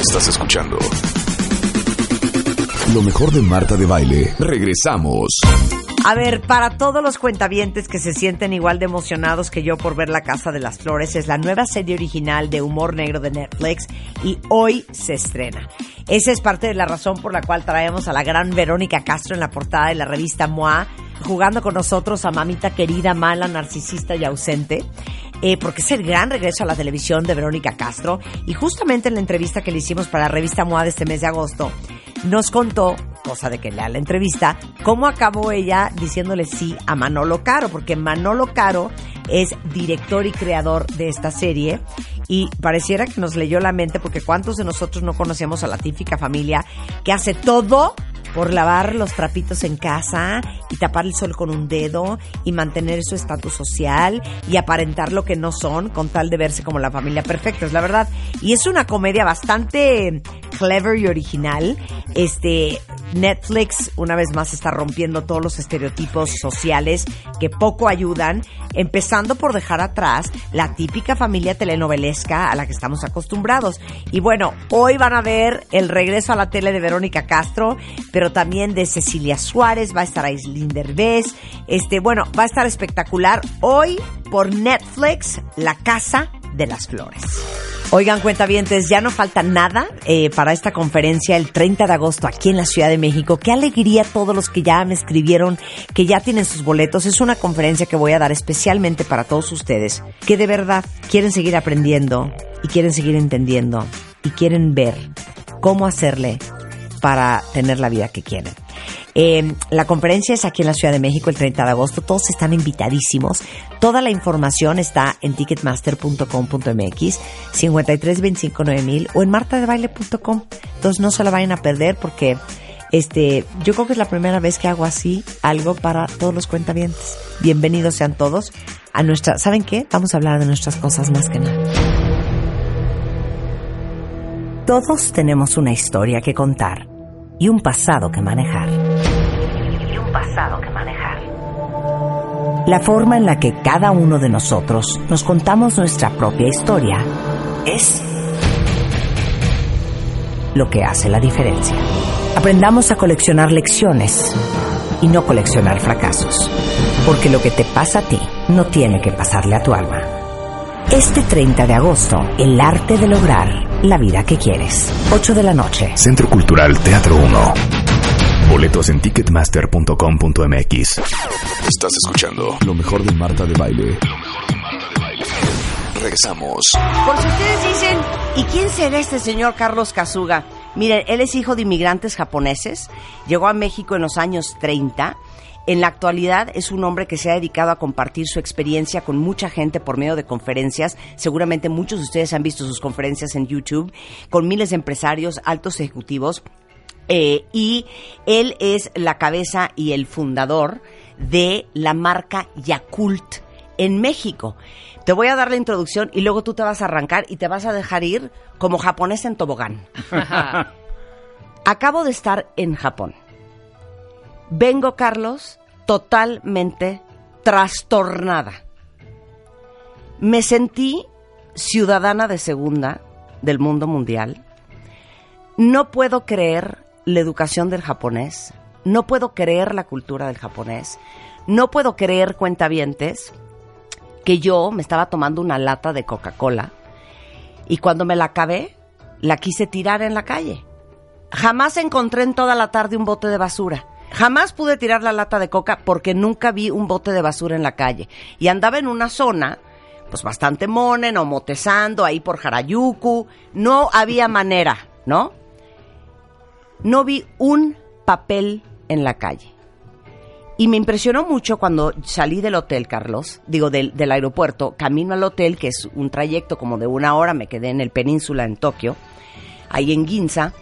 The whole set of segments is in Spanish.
Estás escuchando lo mejor de Marta de Baile. Regresamos. A ver, para todos los cuentavientes que se sienten igual de emocionados que yo por ver La Casa de las Flores, es la nueva serie original de humor negro de Netflix y hoy se estrena. Esa es parte de la razón por la cual traemos a la gran Verónica Castro en la portada de la revista MOA, jugando con nosotros a mamita querida, mala, narcisista y ausente. Eh, porque es el gran regreso a la televisión de Verónica Castro. Y justamente en la entrevista que le hicimos para la revista MOA de este mes de agosto, nos contó, cosa de que lea la entrevista, cómo acabó ella diciéndole sí a Manolo Caro, porque Manolo Caro es director y creador de esta serie y pareciera que nos leyó la mente porque cuántos de nosotros no conocemos a la típica familia que hace todo por lavar los trapitos en casa y tapar el sol con un dedo y mantener su estatus social y aparentar lo que no son con tal de verse como la familia perfecta, es la verdad. Y es una comedia bastante clever y original. Este Netflix una vez más está rompiendo todos los estereotipos sociales que poco ayudan, empezando por dejar atrás la típica familia telenovelesca a la que estamos acostumbrados. Y bueno, hoy van a ver el regreso a la tele de Verónica Castro, pero también de Cecilia Suárez, va a estar Aislinn Derbez, este, bueno, va a estar espectacular hoy por Netflix, La Casa de las Flores. Oigan, cuentavientes, ya no falta nada eh, para esta conferencia el 30 de agosto aquí en la Ciudad de México. Qué alegría todos los que ya me escribieron, que ya tienen sus boletos. Es una conferencia que voy a dar especialmente para todos ustedes, que de verdad quieren seguir aprendiendo y quieren seguir entendiendo y quieren ver cómo hacerle para tener la vida que quieren. Eh, la conferencia es aquí en la Ciudad de México el 30 de agosto. Todos están invitadísimos. Toda la información está en ticketmaster.com.mx, 53259000 o en martadebaile.com. Entonces no se la vayan a perder porque este, yo creo que es la primera vez que hago así algo para todos los cuentavientes. Bienvenidos sean todos a nuestra, ¿saben qué? Vamos a hablar de nuestras cosas más que nada. Todos tenemos una historia que contar y un pasado que manejar. Y un pasado que manejar. La forma en la que cada uno de nosotros nos contamos nuestra propia historia es lo que hace la diferencia. Aprendamos a coleccionar lecciones y no coleccionar fracasos, porque lo que te pasa a ti no tiene que pasarle a tu alma. Este 30 de agosto, el arte de lograr la vida que quieres. 8 de la noche. Centro Cultural Teatro 1. Boletos en ticketmaster.com.mx. Estás escuchando lo mejor de Marta de Baile. Lo mejor de Marta de Baile. Regresamos. Por si ustedes dicen, ¿y quién será este señor Carlos Kazuga? Miren, él es hijo de inmigrantes japoneses, llegó a México en los años 30. En la actualidad es un hombre que se ha dedicado a compartir su experiencia con mucha gente por medio de conferencias. Seguramente muchos de ustedes han visto sus conferencias en YouTube con miles de empresarios, altos ejecutivos. Eh, y él es la cabeza y el fundador de la marca Yakult en México. Te voy a dar la introducción y luego tú te vas a arrancar y te vas a dejar ir como japonés en tobogán. Acabo de estar en Japón. Vengo, Carlos, totalmente trastornada. Me sentí ciudadana de segunda del mundo mundial. No puedo creer la educación del japonés. No puedo creer la cultura del japonés. No puedo creer, cuentavientes, que yo me estaba tomando una lata de Coca-Cola y cuando me la acabé, la quise tirar en la calle. Jamás encontré en toda la tarde un bote de basura. Jamás pude tirar la lata de coca porque nunca vi un bote de basura en la calle. Y andaba en una zona, pues bastante monen o motezando ahí por Jarayuku. No había manera, ¿no? No vi un papel en la calle. Y me impresionó mucho cuando salí del hotel, Carlos, digo, del, aeropuerto, camino al hotel, que es un trayecto como de una hora, me quedé en el península en Tokio. ahí en Ginza,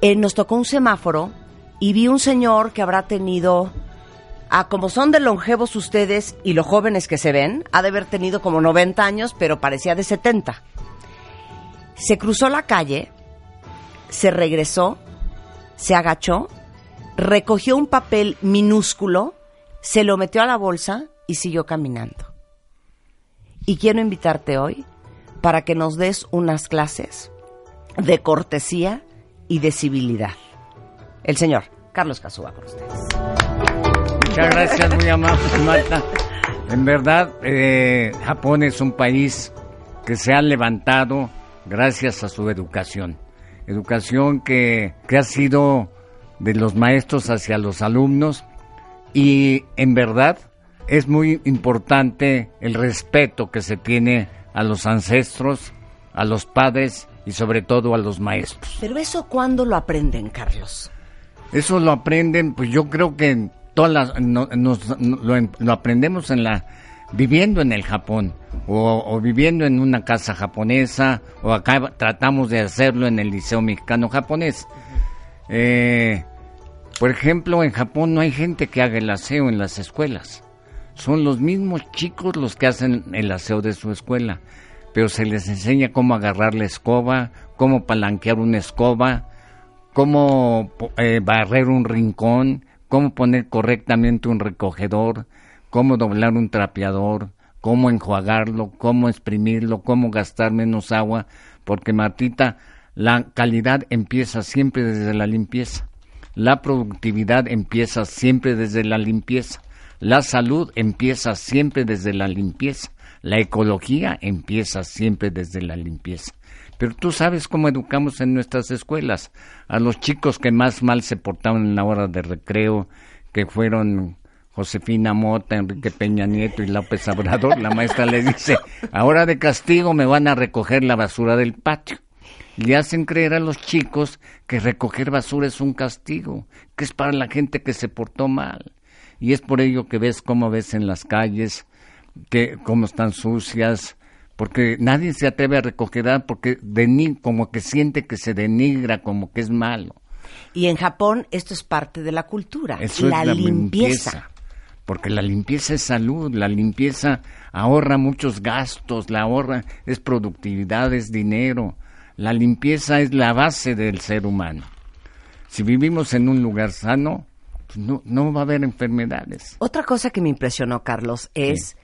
eh, nos tocó un semáforo y vi un señor que habrá tenido, ah, como son de longevos ustedes y los jóvenes que se ven, ha de haber tenido como 90 años, pero parecía de 70. Se cruzó la calle, se regresó, se agachó, recogió un papel minúsculo, se lo metió a la bolsa y siguió caminando. Y quiero invitarte hoy para que nos des unas clases de cortesía y de civilidad. El señor Carlos Casuba con ustedes. Muchas gracias, muy amable, Marta. En verdad, eh, Japón es un país que se ha levantado gracias a su educación. Educación que, que ha sido de los maestros hacia los alumnos y en verdad es muy importante el respeto que se tiene a los ancestros, a los padres y sobre todo a los maestros. Pero eso cuándo lo aprenden, Carlos? Eso lo aprenden, pues yo creo que todas las, lo, aprendemos en la viviendo en el Japón o, viviendo en una casa japonesa o acá tratamos de hacerlo en el liceo mexicano japonés. Eh, por ejemplo, en Japón no hay gente que haga el aseo en las escuelas. Son los mismos chicos los que hacen el aseo de su escuela pero se les enseña cómo agarrar la escoba, cómo palanquear una escoba, cómo eh, barrer un rincón, cómo poner correctamente un recogedor, cómo doblar un trapeador, cómo enjuagarlo, cómo exprimirlo, cómo gastar menos agua, porque Martita, la calidad empieza siempre desde la limpieza, la productividad empieza siempre desde la limpieza, la salud empieza siempre desde la limpieza. La ecología empieza siempre desde la limpieza. Pero tú sabes cómo educamos en nuestras escuelas a los chicos que más mal se portaban en la hora de recreo, que fueron Josefina Mota, Enrique Peña Nieto y López Obrador. La maestra le dice, ahora de castigo me van a recoger la basura del patio. Le hacen creer a los chicos que recoger basura es un castigo, que es para la gente que se portó mal. Y es por ello que ves cómo ves en las calles que cómo están sucias, porque nadie se atreve a recoger porque como que siente que se denigra, como que es malo. Y en Japón esto es parte de la cultura, la, limpieza. Porque la limpieza es salud, la limpieza ahorra muchos gastos, la ahorra es productividad, es dinero. La limpieza es la base del ser humano. Si vivimos en un lugar sano, pues no, no va a haber enfermedades. Otra cosa que me impresionó, Carlos, es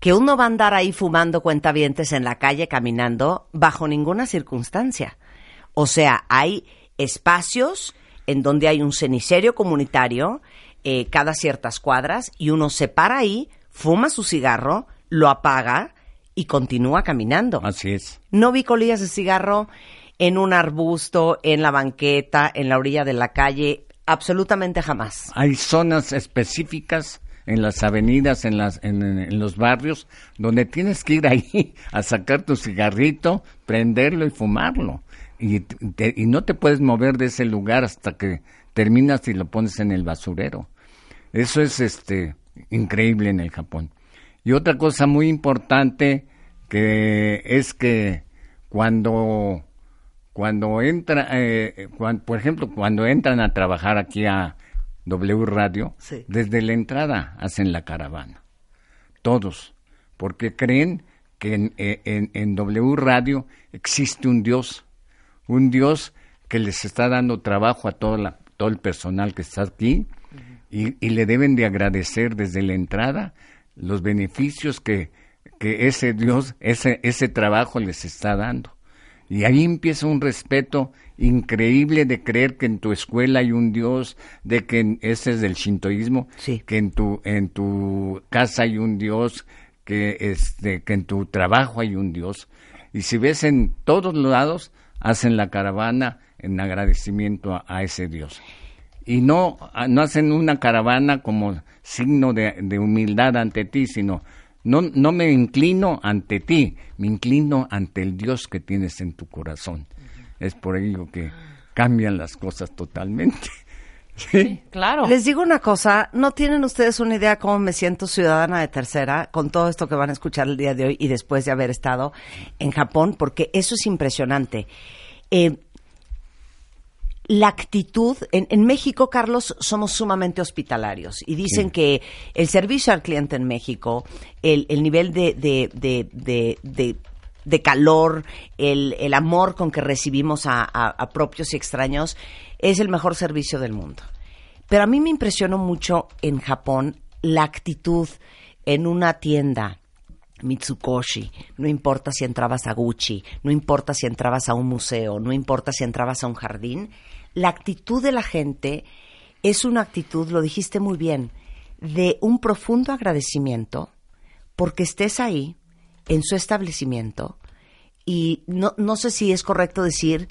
que uno va a andar ahí fumando cuentavientes en la calle caminando bajo ninguna circunstancia. O sea, hay espacios en donde hay un cenicerio comunitario eh, cada ciertas cuadras y uno se para ahí, fuma su cigarro, lo apaga y continúa caminando. Así es. No vi colillas de cigarro en un arbusto, en la banqueta, en la orilla de la calle, absolutamente jamás. Hay zonas específicas en las avenidas, en, las, en, los barrios, donde tienes que ir ahí a sacar tu cigarrito, prenderlo y fumarlo. Y, y no te puedes mover de ese lugar hasta que terminas y lo pones en el basurero. Eso es este increíble en el Japón. Y otra cosa muy importante que es que cuando cuando entra, eh, por ejemplo, cuando entran a trabajar aquí a, W Radio, desde la entrada hacen la caravana. Todos. Porque creen que en, eh, en, W Radio existe un Dios. Un Dios que les está dando trabajo a todo, la, todo el personal que está aquí y, y, le deben de agradecer desde la entrada los beneficios que, que ese Dios, ese, ese trabajo les está dando. Y ahí empieza un respeto increíble de creer que en tu escuela hay un Dios, de que ese es del shintoísmo, que en tu, en tu casa hay un Dios, que, este, que en tu trabajo hay un Dios. Y si ves en todos lados, hacen la caravana en agradecimiento a, ese Dios. Y no, no hacen una caravana como signo de, de humildad ante ti, sino no, no me inclino ante ti, me inclino ante el Dios que tienes en tu corazón. Es por ello que cambian las cosas totalmente. ¿Sí? claro. Les digo una cosa, no tienen ustedes una idea cómo me siento ciudadana de tercera con todo esto que van a escuchar el día de hoy y después de haber estado en Japón, porque eso es impresionante. Eh, la actitud, en, México, Carlos, somos sumamente hospitalarios y dicen que el servicio al cliente en México, el, nivel de, de, calor, el, amor con que recibimos a, propios y extraños, es el mejor servicio del mundo. Pero a mí me impresionó mucho en Japón la actitud en una tienda Mitsukoshi, no importa si entrabas a Gucci, no importa si entrabas a un museo, no importa si entrabas a un jardín, la actitud de la gente es una actitud, lo dijiste muy bien, de un profundo agradecimiento porque estés ahí, en su establecimiento, y no, no sé si es correcto decir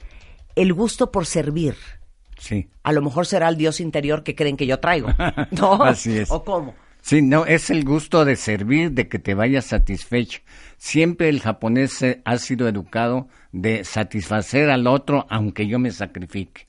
el gusto por servir. Sí. A lo mejor será el Dios interior que creen que yo traigo. ¿No? Así es. ¿O cómo? Sí, no, es el gusto de servir, de que te vayas satisfecho. Siempre el japonés ha sido educado de satisfacer al otro aunque yo me sacrifique.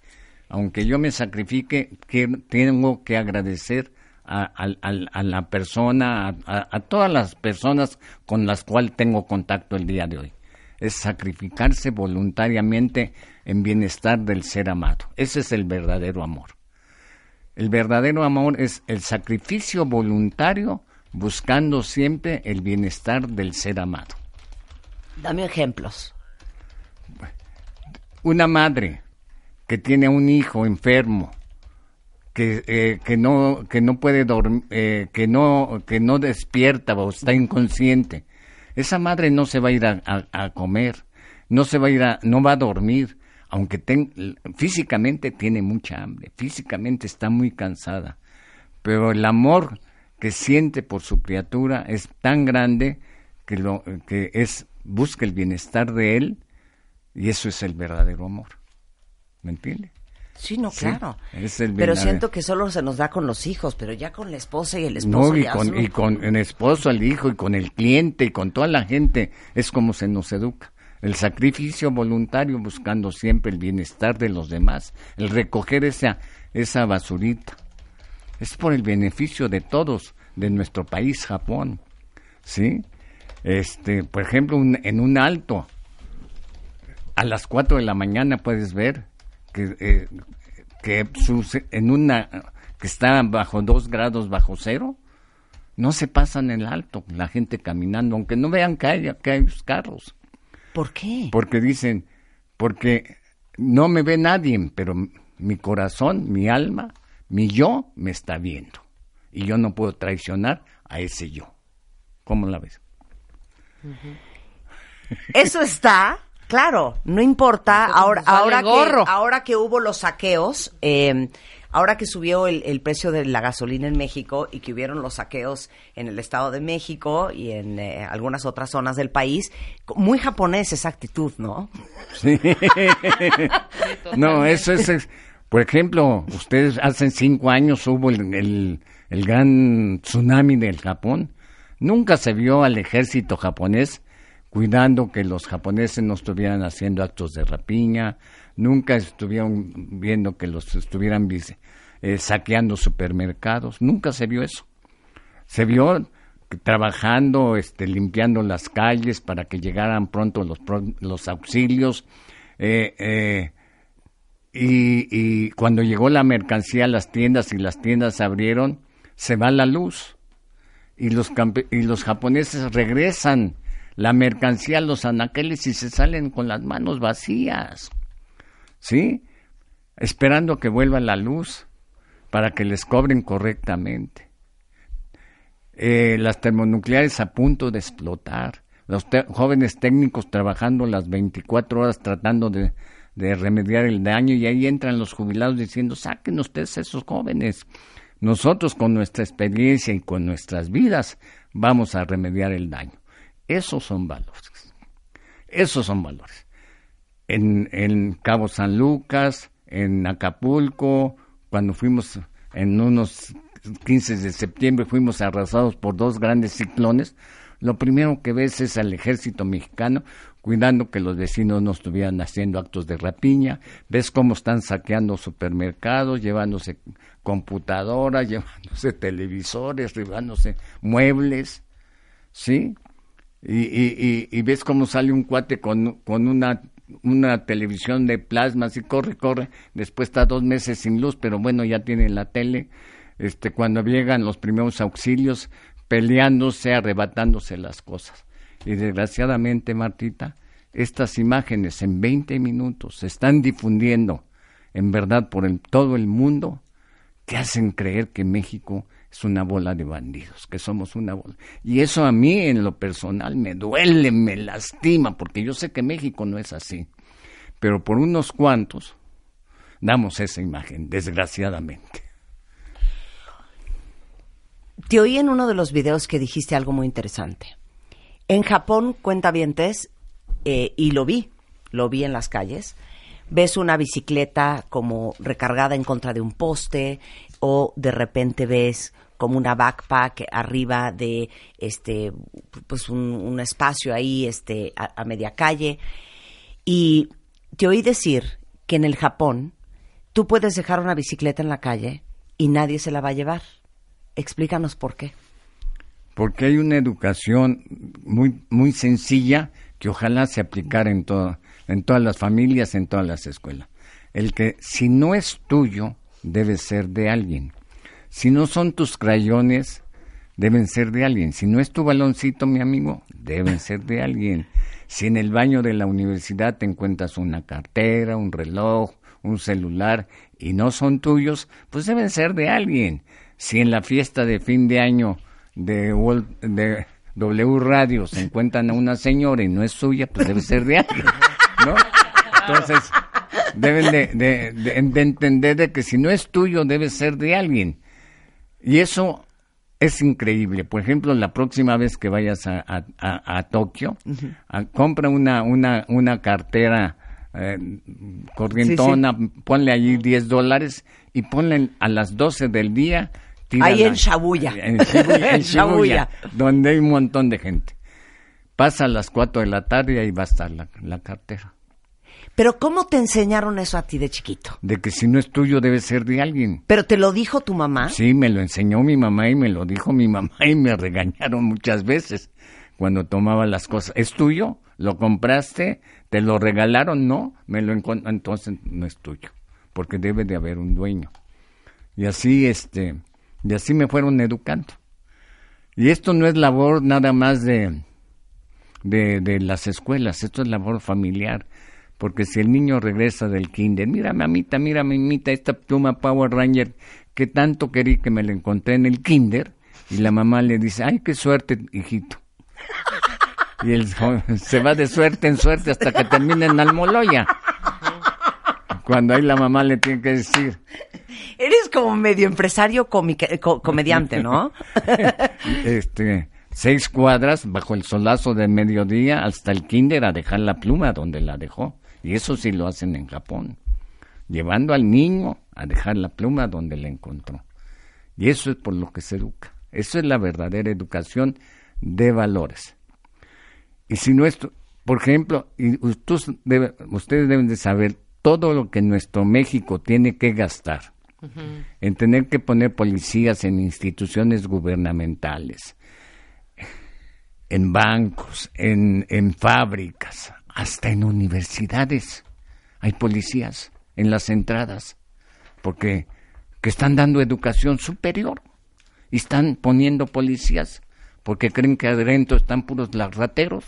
Aunque yo me sacrifique, que tengo que agradecer a, la persona, a, a, todas las personas con las cuales tengo contacto el día de hoy. Es sacrificarse voluntariamente en bienestar del ser amado. Ese es el verdadero amor. El verdadero amor es el sacrificio voluntario buscando siempre el bienestar del ser amado. Dame ejemplos. Una madre que tiene un hijo enfermo, que, eh, que no que no puede dormir, eh, que no que no despierta o está inconsciente, esa madre no se va a ir a, a comer, no se va a ir a, no va a dormir, aunque físicamente tiene mucha hambre, físicamente está muy cansada, pero el amor que siente por su criatura es tan grande que lo que es busca el bienestar de él y eso es el verdadero amor. ¿Me entiende? Sí, no, claro. pero siento que solo se nos da con los hijos, pero ya con la esposa y el esposo. No, y con, y con el esposo, el hijo, y con el cliente, y con toda la gente, es como se nos educa el sacrificio voluntario buscando siempre el bienestar de los demás, el recoger esa, esa basurita. Es por el beneficio de todos, de nuestro país, Japón. ¿Sí? Este, por ejemplo, en un alto, a las 4 de la mañana puedes ver que, eh, que en una que está bajo 2 grados bajo cero, no se pasan el alto, la gente caminando, aunque no vean que hay, que hay carros. ¿Por qué? Porque dicen, porque no me ve nadie, pero mi corazón, mi alma, mi yo me está viendo. Y yo no puedo traicionar a ese yo. ¿Cómo la ves? Eso está, claro, no importa. Ahora, ahora, que, ahora que hubo los saqueos, eh, Ahora que subió el, precio de la gasolina en México y que hubieron los saqueos en el Estado de México y en eh, algunas otras zonas del país, muy japonés esa actitud, ¿no? Sí. no, eso es, Por ejemplo, ustedes hace cinco años hubo el, el gran tsunami del Japón. Nunca se vio al ejército japonés cuidando que los japoneses no estuvieran haciendo actos de rapiña, nunca estuvieron viendo que los estuvieran eh, saqueando supermercados, nunca se vio eso. Se vio trabajando, este, limpiando las calles para que llegaran pronto los, los auxilios. Eh, eh, y, cuando llegó la mercancía a las tiendas y las tiendas abrieron, se va la luz. Y los, y los japoneses regresan la mercancía a los anaqueles y se salen con las manos vacías. ¿sí? Esperando que vuelva la luz para que les cobren correctamente. Eh, las termonucleares a punto de explotar, los jóvenes técnicos trabajando las 24 horas tratando de, de, remediar el daño y ahí entran los jubilados diciendo, saquen ustedes esos jóvenes. Nosotros con nuestra experiencia y con nuestras vidas vamos a remediar el daño. Esos son valores. Esos son valores en, en Cabo San Lucas, en Acapulco, cuando fuimos en unos 15 de septiembre, fuimos arrasados por dos grandes ciclones, lo primero que ves es al ejército mexicano cuidando que los vecinos no estuvieran haciendo actos de rapiña, ves cómo están saqueando supermercados, llevándose computadoras, llevándose televisores, llevándose muebles, ¿sí? Y, y, y, ves cómo sale un cuate con, con una una televisión de plasma, así corre, corre, después está dos meses sin luz, pero bueno, ya tiene la tele, este, cuando llegan los primeros auxilios, peleándose, arrebatándose las cosas. Y desgraciadamente, Martita, estas imágenes en 20 minutos se están difundiendo en verdad por todo el mundo que hacen creer que México es una bola de bandidos, que somos una bola. Y eso a mí en lo personal me duele, me lastima, porque yo sé que México no es así. Pero por unos cuantos damos esa imagen, desgraciadamente. Te oí en uno de los videos que dijiste algo muy interesante. En Japón, cuenta vientes, eh, y lo vi, lo vi en las calles, ves una bicicleta como recargada en contra de un poste o de repente ves como una backpack arriba de este pues un, espacio ahí este a, media calle y te oí decir que en el Japón tú puedes dejar una bicicleta en la calle y nadie se la va a llevar. Explícanos por qué. Porque hay una educación muy muy sencilla que ojalá se aplicara en todo, en todas las familias, en todas las escuelas. El que si no es tuyo, debe ser de alguien. Si no son tus crayones, deben ser de alguien. Si no es tu baloncito, mi amigo, deben ser de alguien. Si en el baño de la universidad te encuentras una cartera, un reloj, un celular y no son tuyos, pues deben ser de alguien. Si en la fiesta de fin de año de, de W Radio se encuentran a una señora y no es suya, pues debe ser de alguien, ¿no? Entonces, deben de, entender de que si no es tuyo, debe ser de alguien. Y eso es increíble. Por ejemplo, la próxima vez que vayas a, a, Tokio, compra una, una, una cartera eh, corrientona, ponle allí 10 dólares y ponle a las 12 del día. Ahí en Shabuya. En Shibuya, donde hay un montón de gente. Pasa a las 4 de la tarde y ahí va a estar la cartera. Pero ¿cómo te enseñaron eso a ti de chiquito? De que si no es tuyo debe ser de alguien. ¿Pero te lo dijo tu mamá? Sí, me lo enseñó mi mamá y me lo dijo mi mamá y me regañaron muchas veces cuando tomaba las cosas. ¿Es tuyo? ¿Lo compraste? ¿Te lo regalaron? No, me lo entonces no es tuyo, porque debe de haber un dueño. Y así este, y así me fueron educando. Y esto no es labor nada más de de, de las escuelas, esto es labor familiar porque si el niño regresa del kinder, mira mamita, mira mamita, esta pluma Power Ranger que tanto querí que me la encontré en el kinder, y la mamá le dice, ay, qué suerte, hijito. Y él se va de suerte en suerte hasta que termine en Almoloya. Cuando ahí la mamá le tiene que decir. Eres como medio empresario comediante, ¿no? este, seis cuadras bajo el solazo de mediodía hasta el kinder a dejar la pluma donde la dejó. Y eso sí lo hacen en Japón, llevando al niño a dejar la pluma donde la encontró. Y eso es por lo que se educa. Eso es la verdadera educación de valores. Y si nuestro, por ejemplo, y ustedes, ustedes deben de saber todo lo que nuestro México tiene que gastar en tener que poner policías en instituciones gubernamentales, en bancos, en, en fábricas, hasta en universidades. Hay policías en las entradas, porque que están dando educación superior y están poniendo policías porque creen que adentro están puros rateros,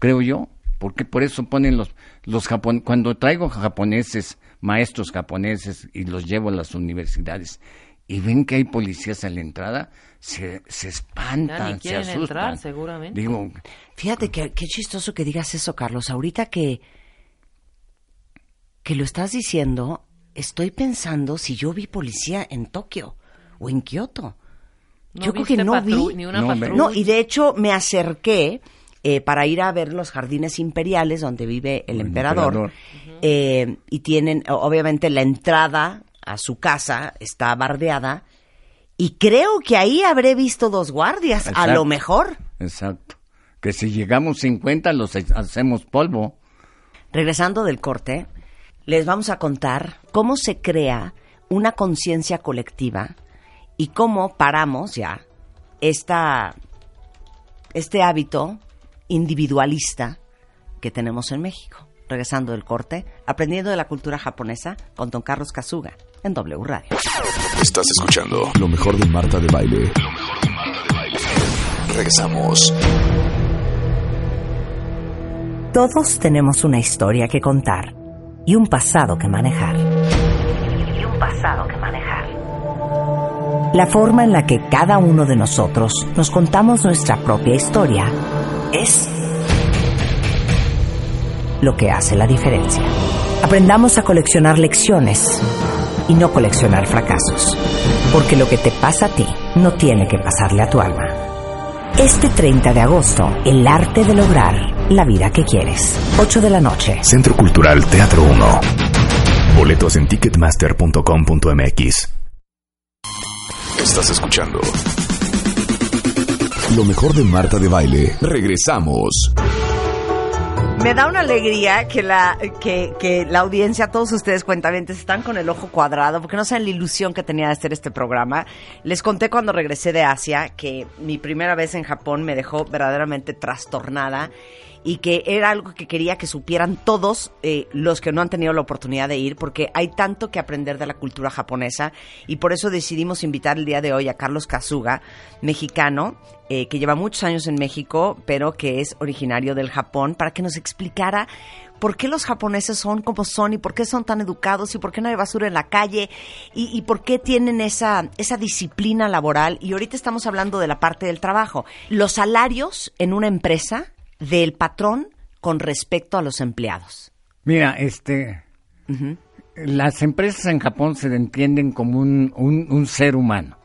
creo yo, porque por eso ponen los los cuando traigo japoneses, maestros japoneses y los llevo a las universidades y ven que hay policías en la entrada, se, se espantan, se asustan. Entrar, seguramente. Digo, fíjate que qué chistoso que digas eso, Carlos. Ahorita que que lo estás diciendo, estoy pensando si yo vi policía en Tokio o en Kioto. yo creo que no vi. Ni una no, no, y de hecho me acerqué eh, para ir a ver los jardines imperiales donde vive el, emperador. Eh, y tienen, obviamente, la entrada a su casa está bardeada y creo que ahí habré visto dos guardias, a lo mejor. Exacto. Que si llegamos 50 los hacemos polvo. Regresando del corte, les vamos a contar cómo se crea una conciencia colectiva y cómo paramos ya esta, este hábito individualista que tenemos en México. Regresando del corte, aprendiendo de la cultura japonesa con Don Carlos Kazuga en W Radio. Estás escuchando lo mejor de Marta de Baile. Lo mejor de Marta de Baile. Regresamos. Todos tenemos una historia que contar y un pasado que manejar. Y un pasado que manejar. La forma en la que cada uno de nosotros nos contamos nuestra propia historia es lo que hace la diferencia. Aprendamos a coleccionar lecciones y no coleccionar fracasos. Porque lo que te pasa a ti no tiene que pasarle a tu alma. Este 30 de agosto, el arte de lograr la vida que quieres. 8 de la noche. Centro Cultural Teatro 1. Boletos en ticketmaster.com.mx. Estás escuchando lo mejor de Marta de Baile. Regresamos. Me da una alegría que la, que, que la audiencia, todos ustedes cuentamientos, están con el ojo cuadrado, porque no saben la ilusión que tenía de hacer este programa. Les conté cuando regresé de Asia que mi primera vez en Japón me dejó verdaderamente trastornada y que era algo que quería que supieran todos eh, los que no han tenido la oportunidad de ir, porque hay tanto que aprender de la cultura japonesa y por eso decidimos invitar el día de hoy a Carlos Kazuga, mexicano, eh, que lleva muchos años en México, pero que es originario del Japón, para que nos explicara por qué los japoneses son como son y por qué son tan educados y por qué no hay basura en la calle y, y, por qué tienen esa, esa disciplina laboral. Y ahorita estamos hablando de la parte del trabajo. Los salarios en una empresa del patrón con respecto a los empleados. Mira, este, las empresas en Japón se entienden como un, un, ser humano.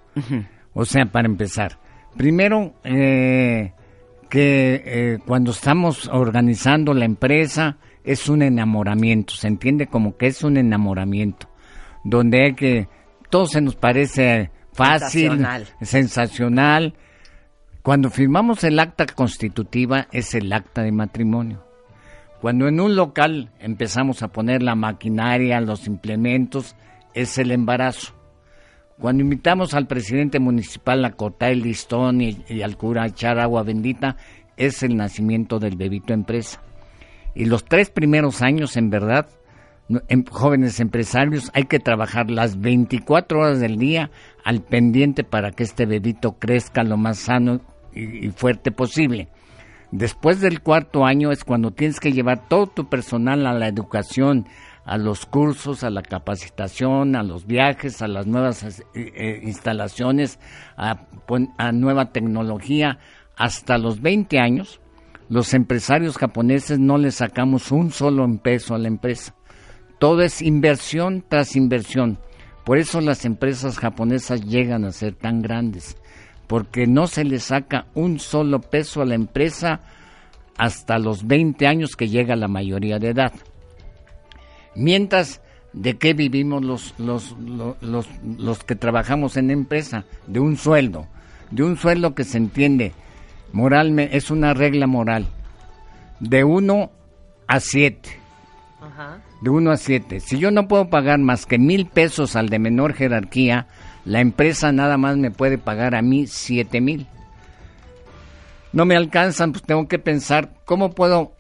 O sea, para empezar, primero eh, que eh, cuando estamos organizando la empresa es un enamoramiento, se entiende como que es un enamoramiento, donde hay que todo se nos parece fácil, sensacional, sensacional cuando firmamos el acta constitutiva es el acta de matrimonio. Cuando en un local empezamos a poner la maquinaria, los implementos, es el embarazo. Cuando invitamos al presidente municipal a cortar el listón y, al cura a echar agua bendita, es el nacimiento del bebito empresa. Y los tres primeros años, en verdad, en jóvenes empresarios, hay que trabajar las 24 horas del día al pendiente para que este bebito crezca lo más sano y, fuerte posible. Después del cuarto año es cuando tienes que llevar todo tu personal a la educación, a los cursos, a la capacitación, a los viajes, a las nuevas eh, eh, instalaciones, a, a, nueva tecnología. Hasta los 20 años, los empresarios japoneses no le sacamos un solo peso a la empresa. Todo es inversión tras inversión. Por eso las empresas japonesas llegan a ser tan grandes, porque no se le saca un solo peso a la empresa hasta los 20 años que llega la mayoría de edad. Mientras, ¿de qué vivimos los, los, los, los, que trabajamos en empresa? De un sueldo, de un sueldo que se entiende moralmente, es una regla moral, de 1 a 7 de 1 a 7. Si yo no puedo pagar más que mil pesos al de menor jerarquía, la empresa nada más me puede pagar a mí 7 mil. No me alcanzan, pues tengo que pensar cómo puedo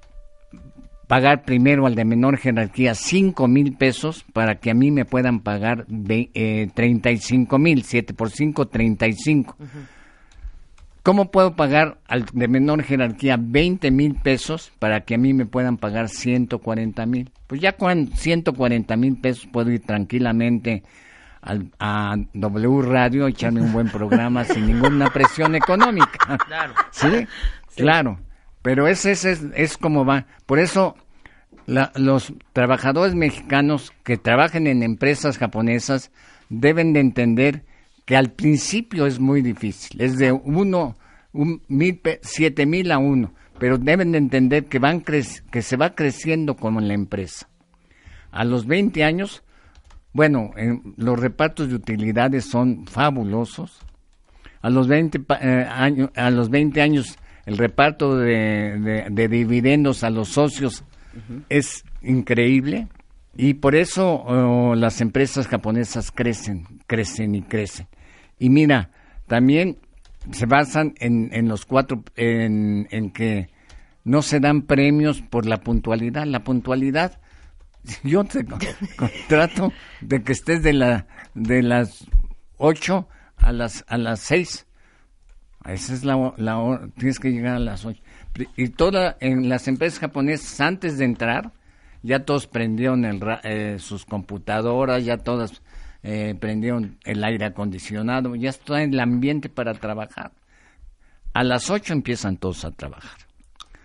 pagar primero al de menor jerarquía 5 mil pesos para que a mí me puedan pagar eh, 35 mil, 7 por 5, 35. y ¿Cómo puedo pagar al de menor jerarquía 20 mil pesos para que a mí me puedan pagar 140 mil? Pues ya con 140 mil pesos puedo ir tranquilamente al, a W Radio, echarme un buen programa sin ninguna presión económica. Claro. ¿Sí? Claro. Pero ese, es, es como va. Por eso los trabajadores mexicanos que trabajen en empresas japonesas deben de entender que al principio es muy difícil, es de uno, un mil, siete mil a uno, pero deben de entender que, van que se va creciendo como en la empresa. A los 20 años, bueno, los repartos de utilidades son fabulosos. A los 20, eh, años, a los 20 años, el reparto de, dividendos a los socios es increíble. Y por eso oh, las empresas japonesas crecen, crecen y crecen. Y mira, también se basan en, en los cuatro, en, en que no se dan premios por la puntualidad. La puntualidad, yo te con- contrato de que estés de la de las 8 a las a las 6. Esa es la, la hora, tienes que llegar a las 8. Y toda, en las empresas japonesas, antes de entrar, ya todos prendieron eh, sus computadoras, ya todas eh, prendieron el aire acondicionado, ya está el ambiente para trabajar. A las 8 empiezan todos a trabajar.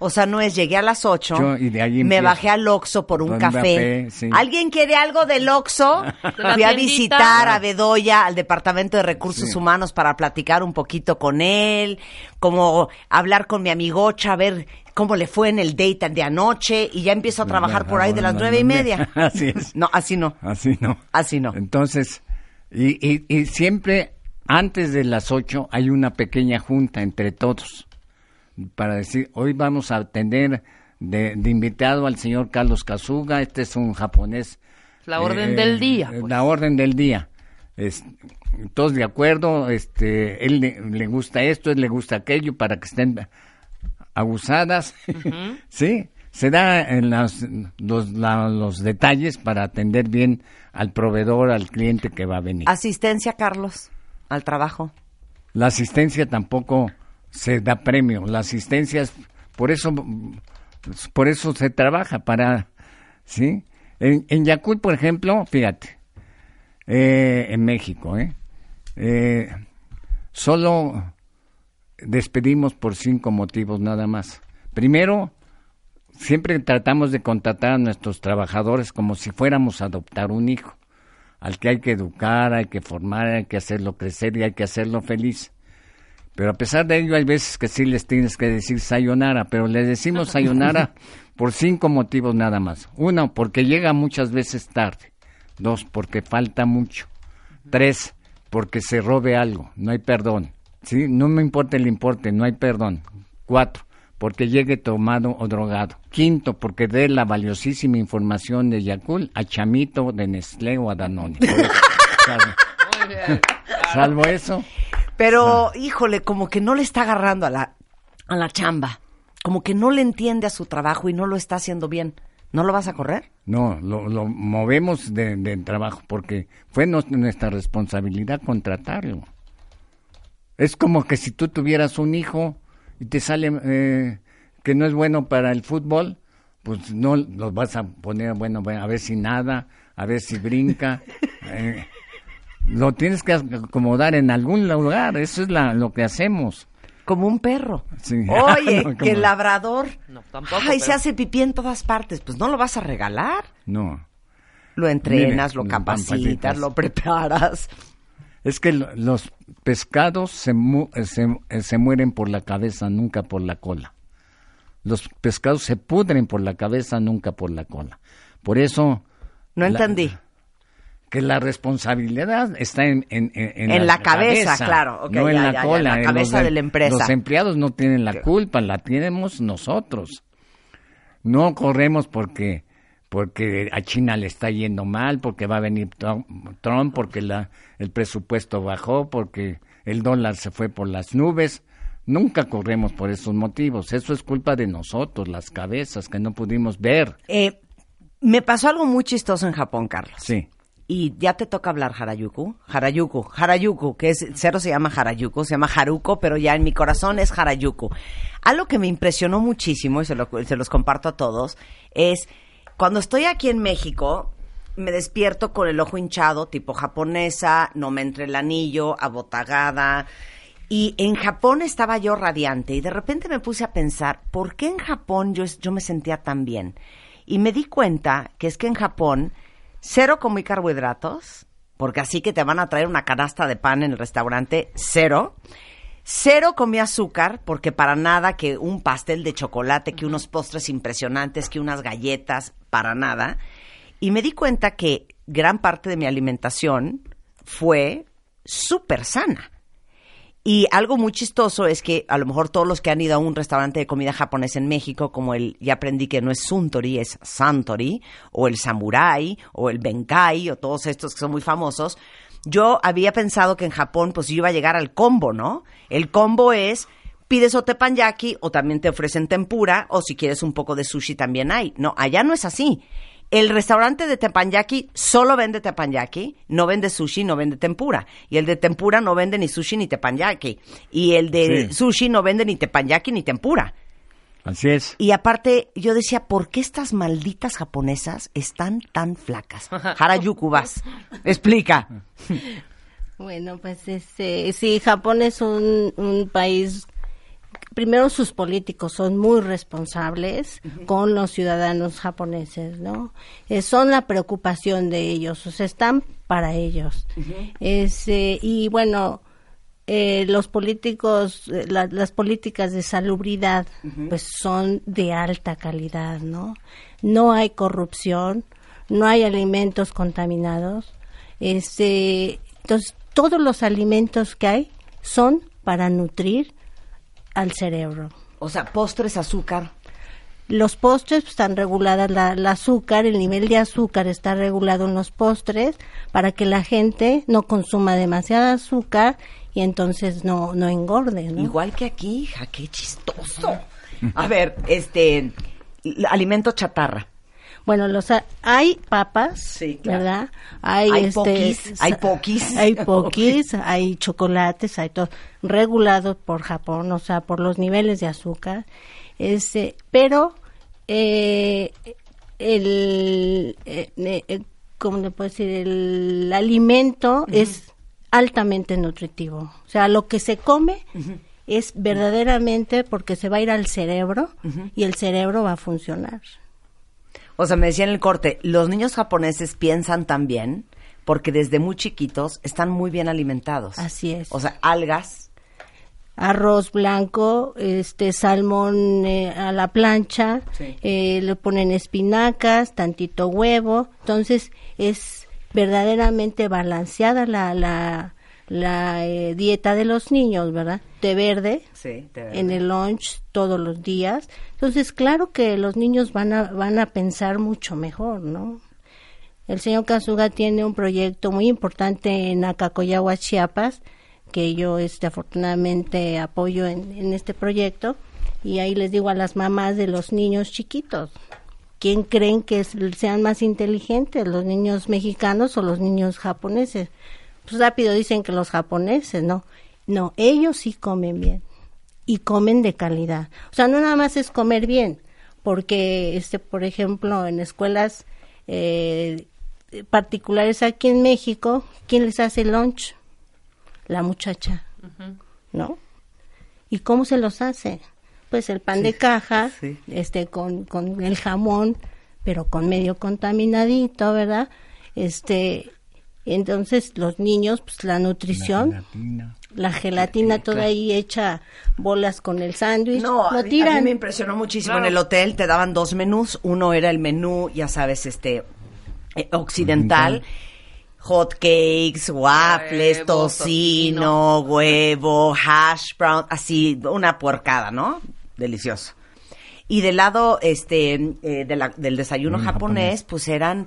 O sea, no es llegué a las 8, Yo, y de ahí me empiezo. bajé al Oxxo por un café. café, sí. ¿Alguien quiere algo del Oxxo? Fui a visitar a Bedoya, al Departamento de Recursos Sí. Humanos, para platicar un poquito con él, como hablar con mi amigocha, a ver cómo le fue en el date de anoche, y ya empiezo a trabajar por ahí de las No, nueve y no, no, media. Así es. No, así no. Así no. Así no. Entonces, y, y, y siempre antes de las 8 hay una pequeña junta entre todos para decir, hoy vamos a tener de, de invitado al señor Carlos Kazuga, este es un japonés. La orden eh, del día. pues. La orden del día. Es- todos de acuerdo, este, él le, le gusta esto, él le gusta aquello, para que estén abusadas. sí, se da en las- los, la- los detalles para atender bien al proveedor, al cliente que va a venir. Asistencia, Carlos, al trabajo. La asistencia tampoco se da premio. La asistencia es, por eso, por eso se trabaja para, ¿sí? En, en por ejemplo, fíjate, eh, en México, ¿eh? Eh, solo despedimos por cinco motivos nada más. Primero, siempre tratamos de contratar a nuestros trabajadores como si fuéramos a adoptar un hijo, al que hay que educar, hay que formar, hay que hacerlo crecer y hay que hacerlo feliz. Pero a pesar de ello, hay veces que sí les tienes que decir sayonara, pero les decimos sayonara por cinco motivos nada más. Uno, porque llega muchas veces tarde. Dos, porque falta mucho. Tres, porque se robe algo, no hay perdón. ¿Sí? No me importa el importe, no hay perdón. Cuatro, porque llegue tomado o drogado. Quinto, porque dé la valiosísima información de Yakul a Chamito, de Nestlé o a Danone. Salvo eso, Pero, híjole, como que no le está agarrando a la, a la chamba. Como que no le entiende a su trabajo y no lo está haciendo bien. ¿No lo vas a correr? No, lo, lo movemos de, de trabajo porque fue nuestra responsabilidad contratarlo. Es como que si tú tuvieras un hijo y te sale eh, que no es bueno para el fútbol, pues no los vas a poner, bueno, bueno, a ver si nada, a ver si brinca. eh, lo tienes que acomodar en algún lugar, eso es la, lo que hacemos. Como un perro. Sí. Oye, No, que el labrador. No, tampoco, Ay, se hace pipí en todas partes. Pues no lo vas a regalar. No. Lo entrenas, Mire, lo capacitas, lo preparas. Es que lo- los pescados se, mu- eh, se, eh, se mueren por la cabeza, nunca por la cola. Los pescados se pudren por la cabeza, nunca por la cola. Por eso... No la- entendí. Que la responsabilidad está en, en, en, En la cabeza, claro, no en la ya, ya, cola. la en cabeza los de la empresa. Los empleados no tienen la culpa, la tenemos nosotros. No corremos porque porque a China le está yendo mal, porque va a venir Trump, Trump, porque la, el presupuesto bajó, porque el dólar se fue por las nubes. Nunca corremos por esos motivos. Eso es culpa de nosotros, las cabezas que no pudimos ver. Eh, me pasó algo muy chistoso en Japón, Carlos. Sí. Y ya te toca hablar Harayuku. Harayuku, Harayuku, que es, cero se llama Harayuku, se llama Haruko, pero ya en mi corazón es Harayuku. Algo que me impresionó muchísimo, y se, lo- se los comparto a todos, es cuando estoy aquí en México, me despierto con el ojo hinchado, tipo japonesa, no me entre el anillo, abotagada. Y en Japón estaba yo radiante y de repente me puse a pensar, ¿por qué en Japón yo, yo me sentía tan bien? Y me di cuenta que es que en Japón cero comí carbohidratos, porque así que te van a traer una canasta de pan en el restaurante, cero. Cero comí azúcar, porque para nada que un pastel de chocolate, que unos postres impresionantes, que unas galletas, para nada. Y me di cuenta que gran parte de mi alimentación fue súper sana. Y algo muy chistoso es que a lo mejor todos los que han ido a un restaurante de comida japonesa en México, como el, ya aprendí que no es Suntory, es Santori, o el Samurai, o el Benkai, o todos estos que son muy famosos, yo había pensado que en Japón pues yo iba a llegar al combo, ¿no? El combo es pides o teppanyaki o también te ofrecen tempura o si quieres un poco de sushi también hay. No, allá no es así. El restaurante de teppanyaki solo vende teppanyaki, no vende sushi, no vende tempura. Y el de tempura no vende ni sushi ni teppanyaki. Y el de Sí. sushi no vende ni teppanyaki ni tempura. Así es. Y aparte, yo decía, ¿por qué estas malditas japonesas están tan flacas? Harajuku, vas. Explica. Bueno, pues este, sí, Japón es un, un país, primero sus políticos son muy responsables con los ciudadanos japoneses, ¿no? Eh, son la preocupación de ellos, o sea, están para ellos. Este, y bueno, eh, los políticos, eh, la- las políticas de salubridad, pues son de alta calidad, ¿no? No hay corrupción, no hay alimentos contaminados. Este, entonces, todos los alimentos que hay son para nutrir al cerebro. O sea, postres, azúcar. Los postres pues, están reguladas la, el azúcar, el nivel de azúcar está regulado en los postres para que la gente no consuma demasiada azúcar y entonces no, no engorde, ¿no? Igual que aquí, hija, qué chistoso. A ver, este, alimento chatarra. Bueno, los ha- hay papas, Sí, claro. ¿verdad? Hay, Hay este, poquis, hay poquis. hay poquis, hay chocolates, hay todo regulado por Japón, o sea, por los niveles de azúcar. Este, pero eh, el, eh, eh, ¿cómo le puedo decir? El alimento es altamente nutritivo. O sea, lo que se come es verdaderamente porque se va a ir al cerebro y el cerebro va a funcionar. O sea, me decía en el corte, los niños japoneses piensan también porque desde muy chiquitos están muy bien alimentados. Así es. O sea, algas. arroz blanco, este salmón eh, a la plancha, Sí. eh, le ponen espinacas, tantito huevo, entonces es verdaderamente balanceada la la, la eh, dieta de los niños, ¿verdad? De verde, Sí, de en el lunch todos los días, entonces claro que los niños van a van a pensar mucho mejor, ¿no? El señor Kazuga tiene un proyecto muy importante en Acacoyagua, Chiapas, que yo este, afortunadamente apoyo en, en este proyecto. Y ahí les digo a las mamás de los niños chiquitos, ¿quién creen que sean más inteligentes, los niños mexicanos o los niños japoneses? Pues rápido dicen que los japoneses, ¿no? No, ellos sí comen bien y comen de calidad. O sea, no nada más es comer bien, porque, este, por ejemplo, en escuelas eh, particulares aquí en México, ¿quién les hace lunch? La muchacha, ¿no? ¿Y cómo se los hace? Pues el pan de caja, sí. este, con, con el jamón, pero con medio contaminadito, ¿verdad? Este, entonces los niños, pues la nutrición, Gelatina. la gelatina toda ahí hecha bolas con el sándwich, No, a mí, a tiran. mí me impresionó muchísimo. En el hotel te daban dos menús. Uno era el menú, ya sabes, este eh, occidental. Hot cakes, waffles, Huevo, tocino, huevo, hash brown, así, una puercada, ¿no? Delicioso. Y del lado, este, eh, de la- del desayuno Mm, japonés, japonés. pues eran,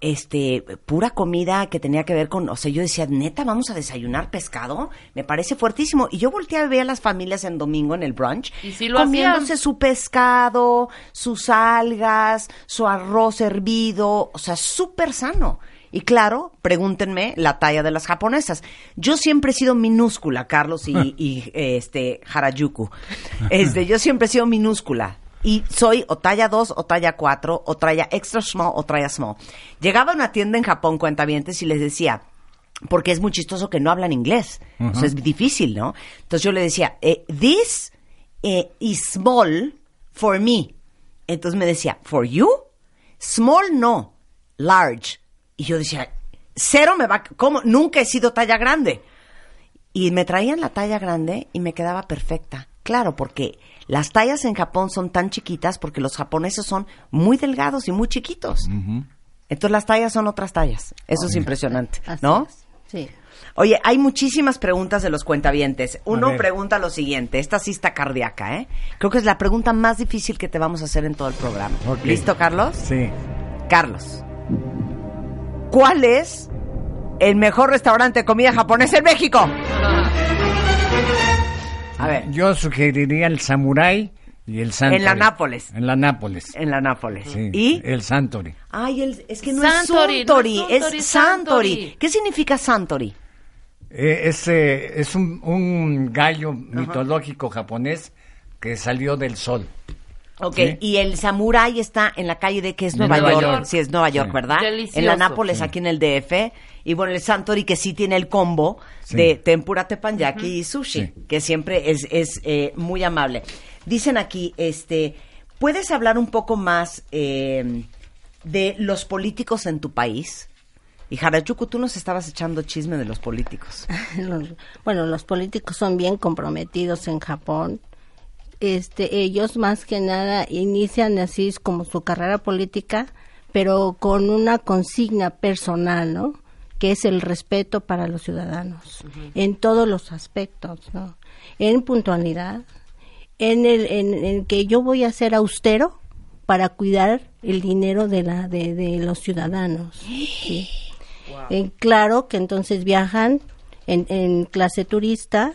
este, pura comida que tenía que ver con, o sea, yo decía, neta, vamos a desayunar pescado, me parece fuertísimo. Y yo volteé a ver a las familias en domingo en el brunch, Y lo comiéndose hacían. su pescado, sus algas, su arroz hervido, o sea, súper sano. Y claro, pregúntenme la talla de las japonesas. Yo siempre he sido minúscula, Carlos y, y, este Harajuku. Este, yo siempre he sido minúscula. Y soy o talla 2 o talla 4 o talla extra small o talla small. Llegaba a una tienda en Japón, cuentavientes, y les decía, porque es muy chistoso que no hablan inglés. O sea, es difícil, ¿no? Entonces yo le decía, eh, this eh, is small for me. Entonces me decía, for you? Small no, large. Y yo decía, cero me va, ¿cómo? Nunca he sido talla grande. Y me traían la talla grande y me quedaba perfecta. Claro, porque las tallas en Japón son tan chiquitas porque los japoneses son muy delgados y muy chiquitos. Entonces las tallas son otras tallas. Eso es impresionante, Así ¿no? es, Sí. Oye, hay muchísimas preguntas de los cuentavientes. Uno pregunta lo siguiente, esta sí está cardíaca, ¿eh? Creo que es la pregunta más difícil que te vamos a hacer en todo el programa. ¿Listo, Carlos? Sí. Carlos, ¿cuál es el mejor restaurante de comida japonesa en México? A ver. Yo sugeriría el Samurai y el Santori. En la Nápoles. En la Nápoles. En la Nápoles. Sí. ¿Y? El Santori. Ay, el- es que no Santori, es Suntory, no es Suntory, es Santori. Santori. ¿Qué significa Santori? Eh, es eh, es un, un gallo mitológico japonés que salió del sol. Ok, Sí. y el Samurai está en la calle de que es Nueva, Nueva York. York. Sí, es Nueva York, Sí. ¿verdad? Delicioso. En la Nápoles, Sí. aquí en el DF. Y bueno, el Santori que sí tiene el combo Sí. de tempura, teppanyaki y sushi, Sí. que siempre es, es eh, muy amable. Dicen aquí, este, ¿puedes hablar un poco más eh, de los políticos en tu país? Y Harajuku, tú nos estabas echando chisme de los políticos. Los- bueno, los políticos son bien comprometidos en Japón. Este, ellos más que nada inician así como su carrera política, pero con una consigna personal, ¿no? Que es el respeto para los ciudadanos en todos los aspectos, ¿no? En puntualidad, en el en, en que yo voy a ser austero para cuidar el dinero de la de, de los ciudadanos. ¿sí? Claro que entonces viajan en, en clase turista,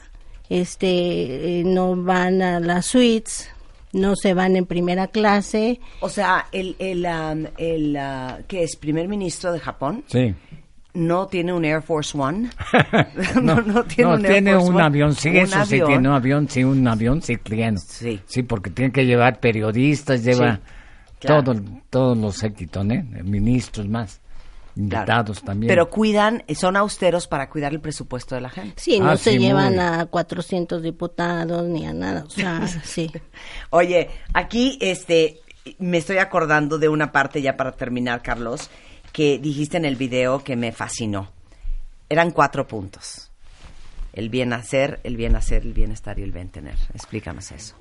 este, eh, no van a las suites, no se van en primera clase. O sea, el, el, um, el ah, ¿qué es? ¿Primer ministro de Japón? Sí. no tiene un Air Force One. no, no tiene no, un Air tiene Force un One. avión, sí, Un eso sí avión. tiene un avión, sí, un avión, sí, tiene. Sí. Sí, porque tiene que llevar periodistas, lleva claro. todo, todos los séquitos, ¿eh? Ministros más, Claro. invitados también. Pero cuidan, son austeros para cuidar el presupuesto de la gente. Sí, no Ah, se sí, llevan muy. a 400 diputados ni a nada, o sea, sí. Oye, aquí este me estoy acordando de una parte ya para terminar, Carlos, que dijiste en el video que me fascinó. Eran cuatro puntos. El bien hacer, el bien hacer, el bienestar y el bien tener. Explícanos eso.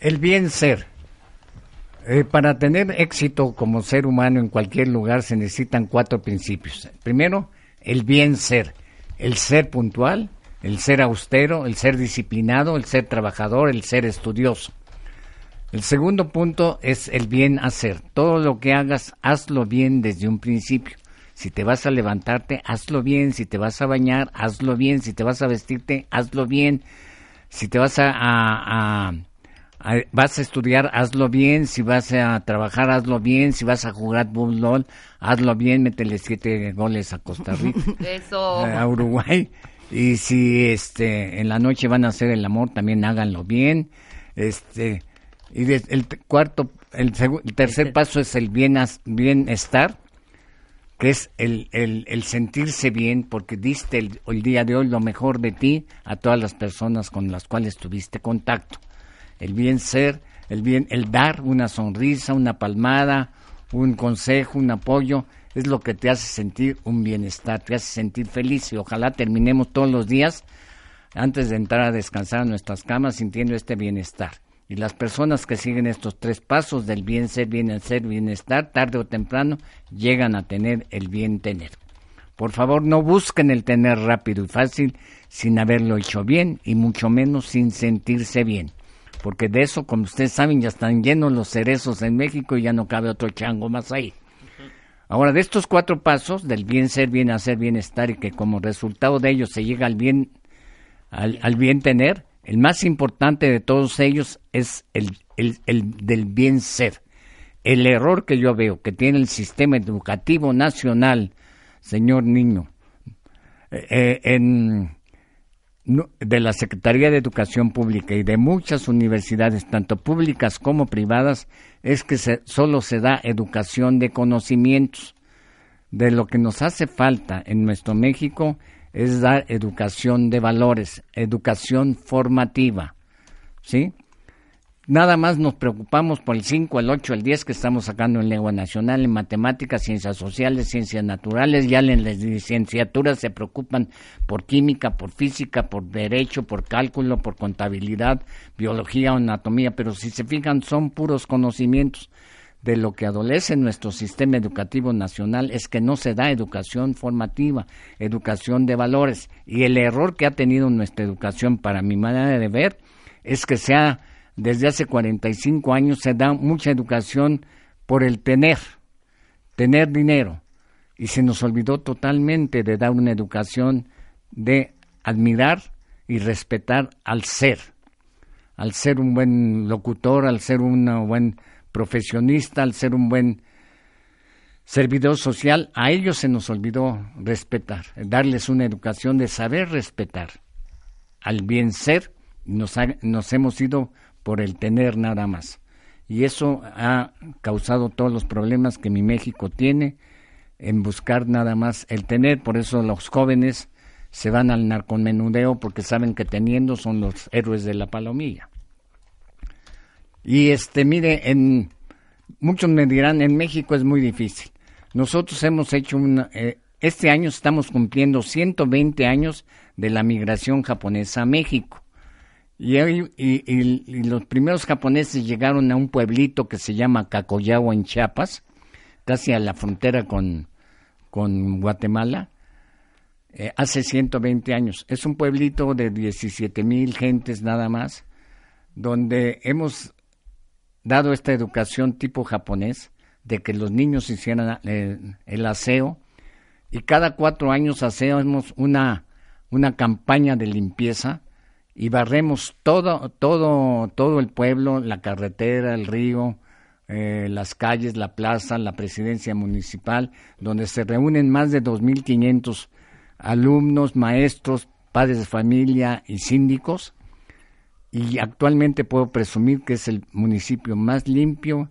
El bien ser. Eh, para tener éxito como ser humano en cualquier lugar se necesitan cuatro principios. Primero, el bien ser. El ser puntual, el ser austero, el ser disciplinado, el ser trabajador, el ser estudioso. El segundo punto es el bien hacer. Todo lo que hagas, hazlo bien desde un principio. Si te vas a levantarte, hazlo bien. Si te vas a bañar, hazlo bien. Si te vas a vestirte, hazlo bien. Si te vas a, a- vas a estudiar, hazlo bien. Si vas a trabajar, hazlo bien. Si vas a jugar fútbol, hazlo bien. Métele siete goles a Costa Rica Eso. a Uruguay. Y si este en la noche van a hacer el amor, también háganlo bien. Este y de- el cuarto, el, tercer paso es el bienas- bienestar, que es el, el, el sentirse bien, porque diste el, el día de hoy lo mejor de ti a todas las personas con las cuales tuviste contacto. El bien ser, el bien, el dar una sonrisa, una palmada, un consejo, un apoyo, es lo que te hace sentir un bienestar, te hace sentir feliz y ojalá terminemos todos los días antes de entrar a descansar a nuestras camas sintiendo este bienestar. Y las personas que siguen estos tres pasos del bien ser, bien ser, bienestar, tarde o temprano, llegan a tener el bien tener. Por favor, no busquen el tener rápido y fácil sin haberlo hecho bien y mucho menos sin sentirse bien. Porque de eso, como ustedes saben, ya están llenos los cerezos en México y ya no cabe otro chango más ahí. Ahora, de estos cuatro pasos, del bien ser, bien hacer, bienestar y que como resultado de ellos se llega al bien, al, bien tener, el más importante de todos ellos es el, el- el del bien ser. El error que yo veo que tiene el sistema educativo nacional, señor niño, eh, eh, en, de la Secretaría de Educación Pública y de muchas universidades, tanto públicas como privadas, es que se- solo se da educación de conocimientos. De lo que nos hace falta en nuestro México es dar educación de valores, educación formativa. ¿Sí? Nada más nos preocupamos por el 5, el 8, el 10 que estamos sacando en lengua nacional, en matemáticas, ciencias sociales, ciencias naturales, ya en las licenciaturas se preocupan por química, por física, por derecho, por cálculo, por contabilidad, biología o anatomía, pero si se fijan son puros conocimientos. De lo que adolece nuestro sistema educativo nacional es que no se da educación formativa, educación de valores. Y el error que ha tenido nuestra educación, para mi manera de ver, es que se ha, desde hace 45 años se da mucha educación por el tener, tener dinero. Y se nos olvidó totalmente de dar una educación de admirar y respetar al ser, al ser un buen locutor, al ser un buen profesionista, al ser un buen servidor social, a ellos se nos olvidó respetar, darles una educación de saber respetar al bien ser, nos, nos hemos ido por el tener nada más. Y eso ha causado todos los problemas que mi México tiene en buscar nada más el tener, por eso los jóvenes se van al narcomenudeo porque saben que teniendo son los héroes de la palomilla. Y este, mire, en muchos me dirán, en México es muy difícil. Nosotros hemos hecho una, eh, este año estamos cumpliendo 120 años de la migración japonesa a México. Y, los primeros japoneses llegaron a un pueblito que se llama Cacoyagua en Chiapas, casi a la frontera con, con Guatemala, eh, hace 120 años. Es un pueblito de 17 mil gentes nada más, donde hemos dado esta educación tipo japonés, de que los niños hicieran eh, el, aseo, y cada cuatro años hacemos una, una campaña de limpieza y barremos todo, todo, todo el pueblo, la carretera, el río, eh, las calles, la plaza, la presidencia municipal, donde se reúnen más de 2.500 alumnos, maestros, padres de familia y síndicos y actualmente puedo presumir que es el municipio más limpio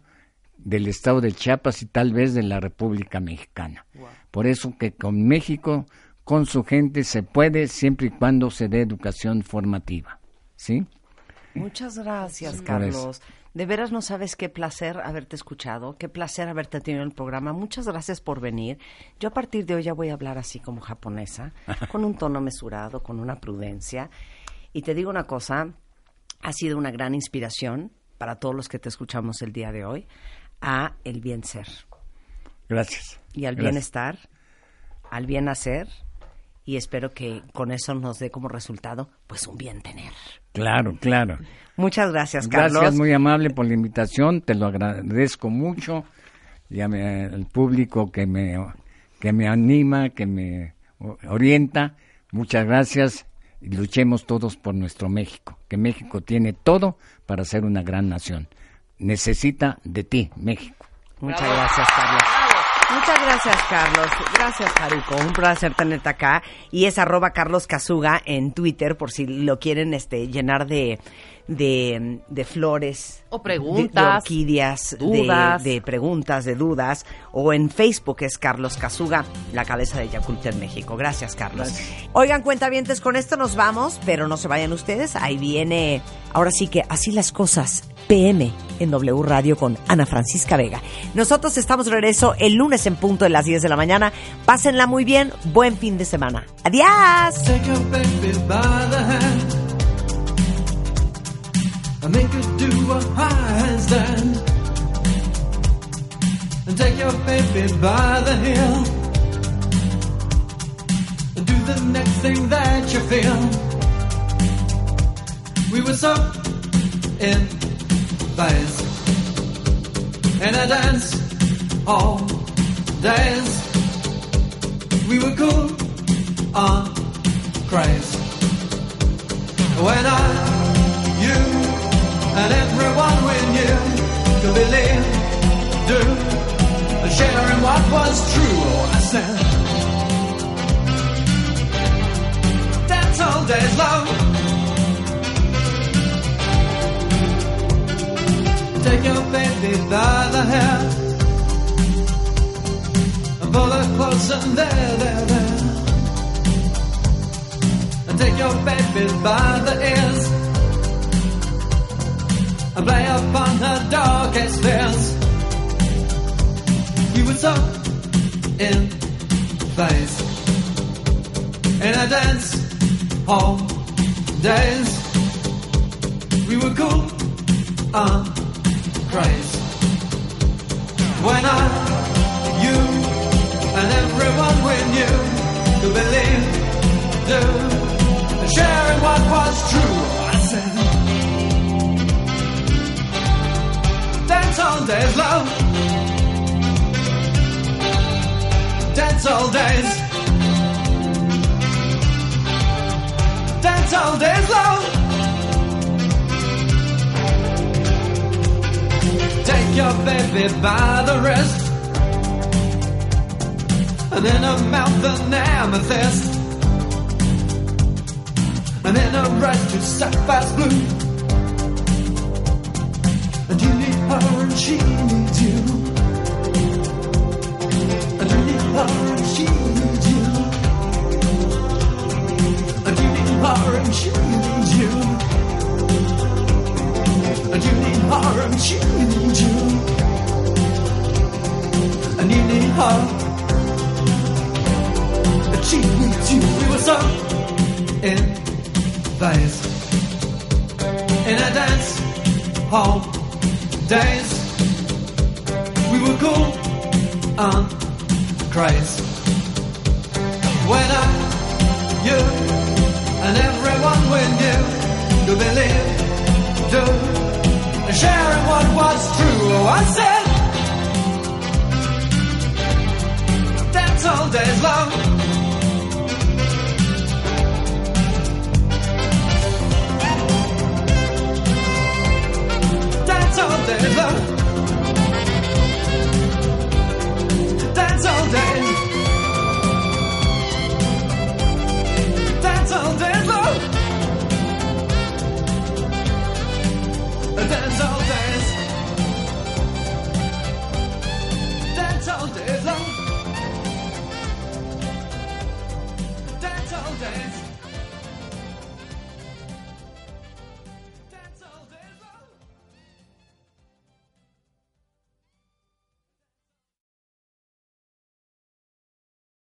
del estado de Chiapas y tal vez de la República Mexicana. Por eso que con México, con su gente, se puede siempre y cuando se dé educación formativa. ¿Sí? Muchas gracias, Carlos. De veras no sabes qué placer haberte escuchado, qué placer haberte tenido en el programa. Muchas gracias por venir. Yo a partir de hoy ya voy a hablar así como japonesa, con un tono mesurado, con una prudencia. Y te digo una cosa, ha sido una gran inspiración para todos los que te escuchamos el día de hoy a el bien ser. Gracias. Y al bienestar, al bien hacer y espero que con eso nos dé como resultado pues un bien tener. Claro, claro. Muchas gracias, Carlos. Gracias, muy amable por la invitación, te lo agradezco mucho. Y al público que me que me anima, que me orienta, muchas gracias y luchemos todos por nuestro México, que México tiene todo para ser una gran nación. Necesita de ti, México. Muchas gracias, Carlos. Muchas gracias, Carlos. Gracias, Haruko. Un placer tenerte acá. Y es arroba Carlos Casuga en Twitter, por si lo quieren este, llenar de, de, flores. O preguntas. De, orquídeas. Dudas. De, preguntas, de dudas. O en Facebook es Carlos Casuga, la cabeza de Yakult en México. Gracias, Carlos. Oigan, cuentavientes, con esto nos vamos, pero no se vayan ustedes. Ahí viene, ahora sí que así las cosas PM en W Radio con Ana Francisca Vega. Nosotros estamos de regreso el lunes en punto de las 10 de la mañana. Pásenla muy bien. Buen fin de semana. Adiós. take your baby by the heel do the next thing that you feel. We were so in And I dance all days. We were cool on craze. When I, you, and everyone we knew could believe, do, and share in what was true. Oh, I said, dance all days, love. Take your baby by the hair and pull her close and there, there, there. And take your baby by the ears and play upon her darkest fears. You would so in phase in a dance hall days. We were cool. Uh, praise. When I, you, and everyone we knew could believe, do, and share in what was true, I said. dance all days, love. dance all days. dance all days, love. your baby by the wrist. And in her mouth an amethyst. And in her eyes two sapphires blue. And you need her and she needs you.